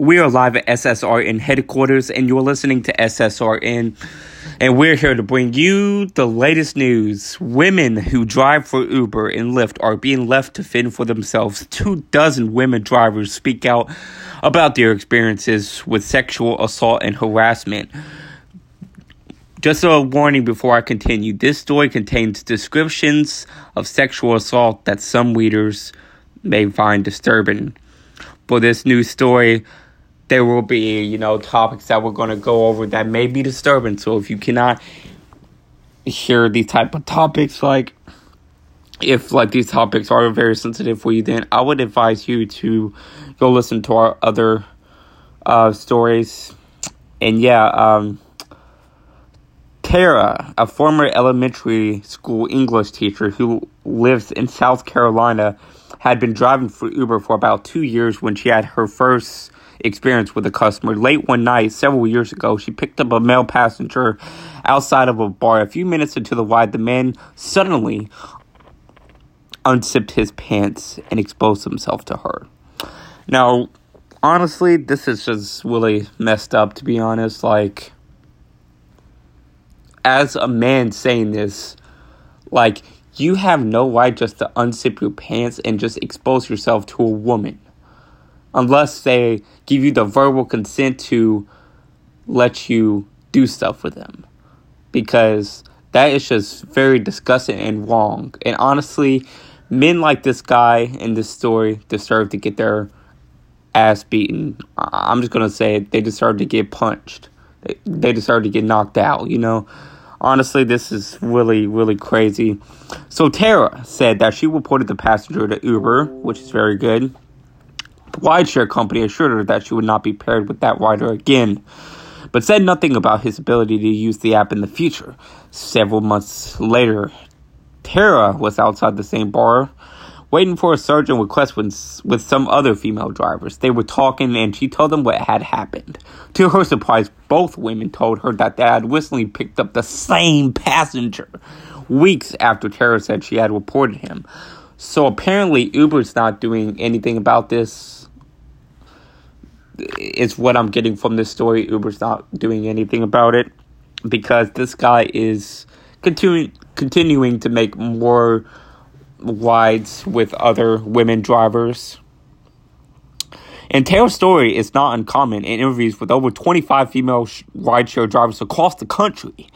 We are live at SSRN headquarters, and you're listening to SSRN. And we're here to bring you the latest news. Women who drive for Uber and Lyft are being left to fend for themselves. Two dozen women drivers speak out about their experiences with sexual assault and harassment. Just a warning before I continue this story contains descriptions of sexual assault that some readers may find disturbing. For this news story, there will be, you know, topics that we're going to go over that may be disturbing. So if you cannot hear these type of topics, like if like these topics are very sensitive for you, then I would advise you to go listen to our other uh, stories. And yeah, um, Tara, a former elementary school English teacher who lives in South Carolina, had been driving for Uber for about two years when she had her first experience with a customer. Late one night, several years ago, she picked up a male passenger outside of a bar. A few minutes into the ride, the man suddenly unzipped his pants and exposed himself to her. Now, honestly, this is just really messed up, to be honest. Like, as a man saying this, like, you have no right just to unzip your pants and just expose yourself to a woman unless they give you the verbal consent to let you do stuff with them. Because that is just very disgusting and wrong. And honestly, men like this guy in this story deserve to get their ass beaten. I'm just gonna say it, they deserve to get punched. They, they deserve to get knocked out, you know? Honestly, this is really, really crazy. So Tara said that she reported the passenger to Uber, which is very good. The rideshare company assured her that she would not be paired with that rider again, but said nothing about his ability to use the app in the future. Several months later, Tara was outside the same bar, waiting for a surge in request with, with some other female drivers. They were talking, and she told them what had happened. To her surprise, both women told her that they had recently picked up the same passenger weeks after Tara said she had reported him. So apparently, Uber's not doing anything about this is what I'm getting from this story. Uber's not doing anything about it because this guy is continuing continuing to make more rides with other women drivers. And Taylor's story is not uncommon in interviews with over 25 female rideshare drivers across the country.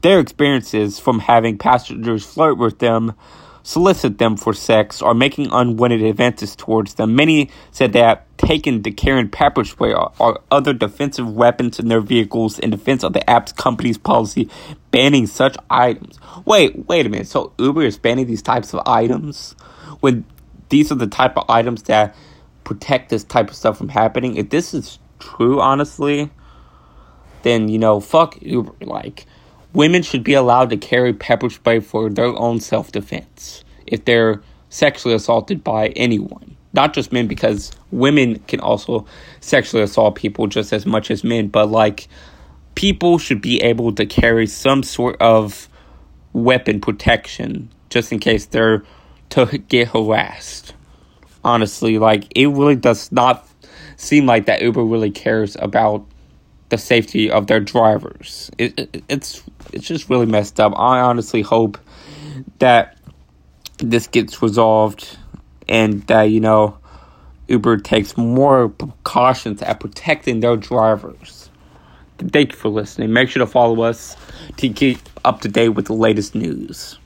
Their experiences from having passengers flirt with them solicit them for sex, or making unwanted advances towards them. Many said they have taken the Karen pepper spray or, or, other defensive weapons in their vehicles in defense of the app's company's policy banning such items. Wait, wait a minute. So Uber is banning these types of items when these are the type of items that protect this type of stuff from happening. If this is true, honestly, then you know, fuck Uber. Like women should be allowed to carry pepper spray for their own self defense if they're sexually assaulted by anyone. Not just men, because women can also sexually assault people just as much as men, but like people should be able to carry some sort of weapon protection just in case they're to get harassed. Honestly, like it really does not seem like that Uber really cares about the safety of their drivers. It, it, it's it's just really messed up. I honestly hope that this gets resolved and that you know Uber takes more precautions at protecting their drivers. Thank you for listening. Make sure to follow us to keep up to date with the latest news.